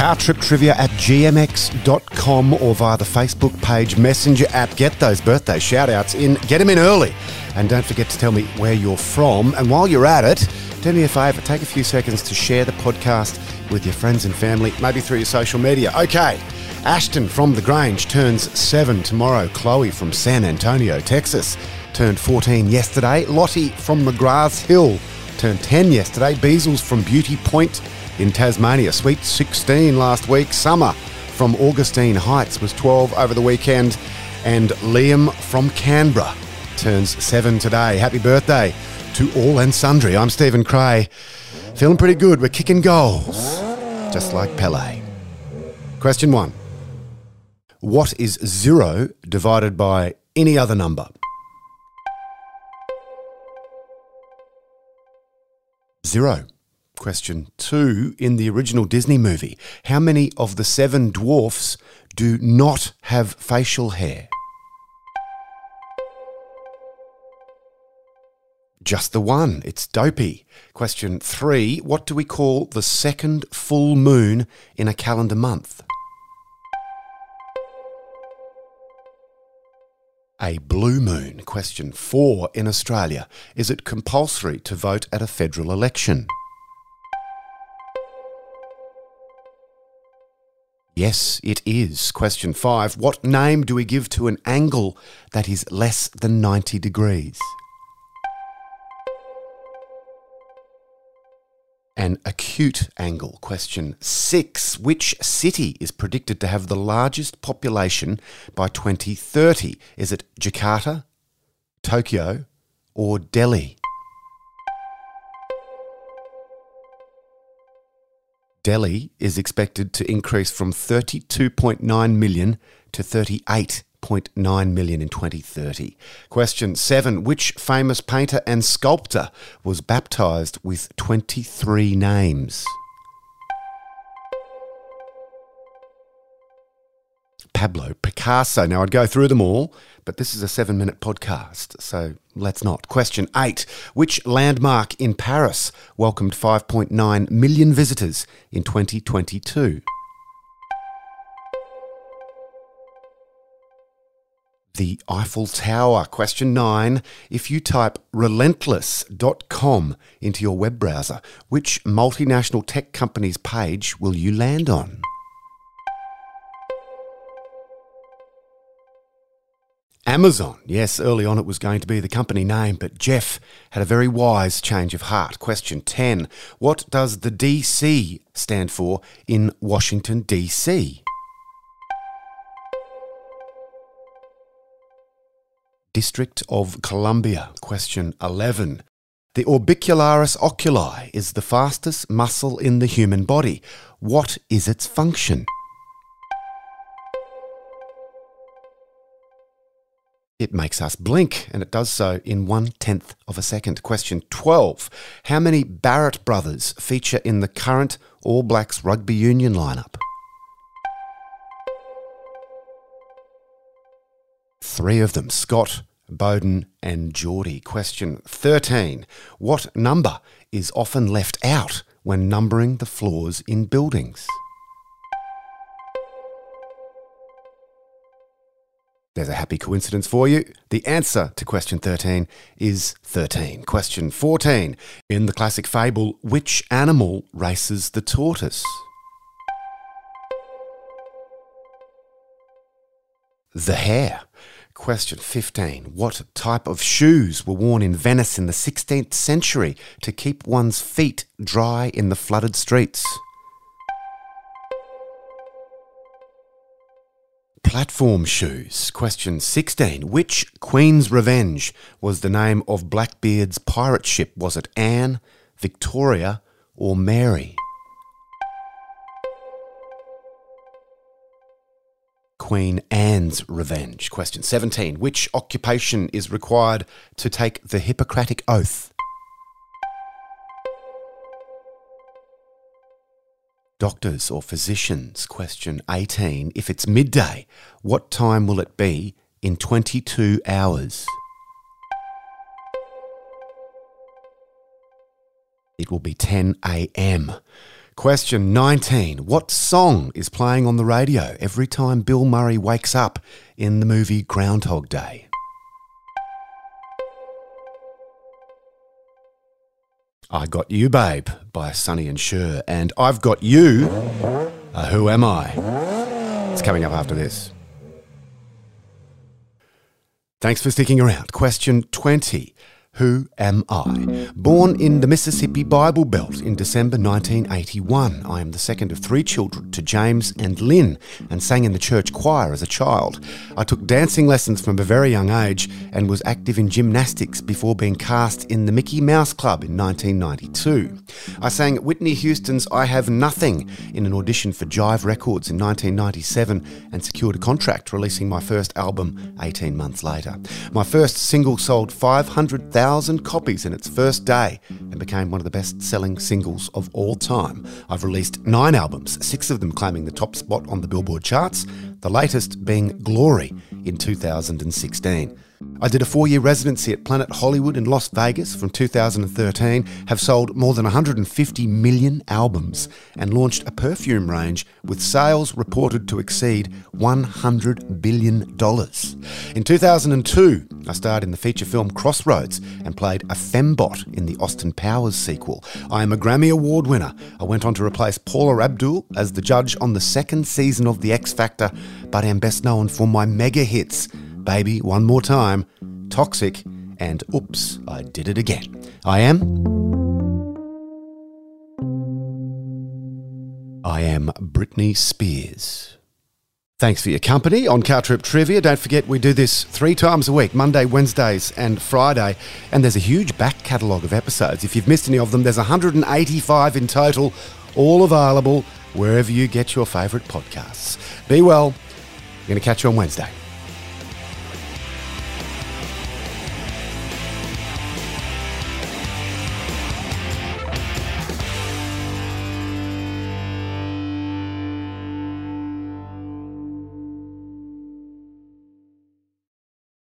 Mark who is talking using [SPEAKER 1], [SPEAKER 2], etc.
[SPEAKER 1] Car trip trivia at gmx.com or via the Facebook page Messenger app. Get those birthday shout outs in, get them in early. And don't forget to tell me where you're from. And while you're at it, do me a favour, take a few seconds to share the podcast with your friends and family, maybe through your social media. Okay, Ashton from The Grange turns seven tomorrow. Chloe from San Antonio, Texas, turned 14 yesterday. Lottie from McGrath's Hill turned 10 yesterday. Beazles from Beauty Point in Tasmania, sweet 16 last week. Summer from Augustine Heights was 12 over the weekend. And Liam from Canberra turns 7 today. Happy birthday to all and sundry. I'm Stephen Cray. Feeling pretty good. We're kicking goals, just like Pele. Question one What is zero divided by any other number? Zero. Question two In the original Disney movie, how many of the seven dwarfs do not have facial hair? Just the one. It's dopey. Question three What do we call the second full moon in a calendar month? A blue moon. Question four In Australia, is it compulsory to vote at a federal election? Yes, it is. Question five What name do we give to an angle that is less than 90 degrees? An acute angle. Question six Which city is predicted to have the largest population by 2030? Is it Jakarta, Tokyo, or Delhi? Delhi is expected to increase from 32.9 million to 38.9 million in 2030. Question 7. Which famous painter and sculptor was baptized with 23 names? Pablo Picasso. Now, I'd go through them all, but this is a seven minute podcast, so let's not. Question eight Which landmark in Paris welcomed 5.9 million visitors in 2022? The Eiffel Tower. Question nine. If you type relentless.com into your web browser, which multinational tech company's page will you land on? Amazon. Yes, early on it was going to be the company name, but Jeff had a very wise change of heart. Question 10. What does the DC stand for in Washington, DC? District of Columbia. Question 11. The orbicularis oculi is the fastest muscle in the human body. What is its function? It makes us blink, and it does so in one tenth of a second. Question 12. How many Barrett brothers feature in the current All Blacks rugby union lineup? Three of them Scott, Beauden, and Jordie. Question 13. What number is often left out when numbering the floors in buildings? There's a happy coincidence for you. The answer to question 13 is 13. Question 14. In the classic fable, which animal races the tortoise? The hare. Question 15. What type of shoes were worn in Venice in the 16th century to keep one's feet dry in the flooded streets? Platform shoes. Question 16. Which Queen's Revenge was the name of Blackbeard's pirate ship? Was it Anne, Victoria, or Mary? Queen Anne's Revenge. Question 17. Which occupation is required to take the Hippocratic Oath? Doctors or physicians. Question 18. If it's midday, what time will it be in 22 hours? It will be 10 a.m. Question 19. What song is playing on the radio every time Bill Murray wakes up in the movie Groundhog Day? I Got You, Babe by Sonny and Cher. And I've Got You, uh, Who Am I? It's coming up after this. Thanks for sticking around. Question 20. Who am I? Born in the Mississippi Bible Belt in December 1981, I am the second of three children to James and Lynn and sang in the church choir as a child. I took dancing lessons from a very young age and was active in gymnastics before being cast in the Mickey Mouse Club in 1992. I sang Whitney Houston's I Have Nothing in an audition for Jive Records in 1997 and secured a contract releasing my first album 18 months later. My first single sold 500,000 1,000 copies in its first day and became one of the best selling singles of all time. I've released nine albums, six of them claiming the top spot on the Billboard charts, the latest being Glory in 2016. I did a four year residency at Planet Hollywood in Las Vegas from 2013, have sold more than 150 million albums, and launched a perfume range with sales reported to exceed $100 billion. In 2002, I starred in the feature film Crossroads and played a fembot in the Austin Powers sequel. I am a Grammy Award winner. I went on to replace Paula Abdul as the judge on the second season of The X Factor, but am best known for my mega hits. Baby One More Time, Toxic, and Oops, I Did It Again. I am. I am Britney Spears. Thanks for your company on Car Trip Trivia. Don't forget, we do this three times a week Monday, Wednesdays, and Friday. And there's a huge back catalogue of episodes. If you've missed any of them, there's 185 in total, all available wherever you get your favourite podcasts. Be well. I'm going to catch you on Wednesday.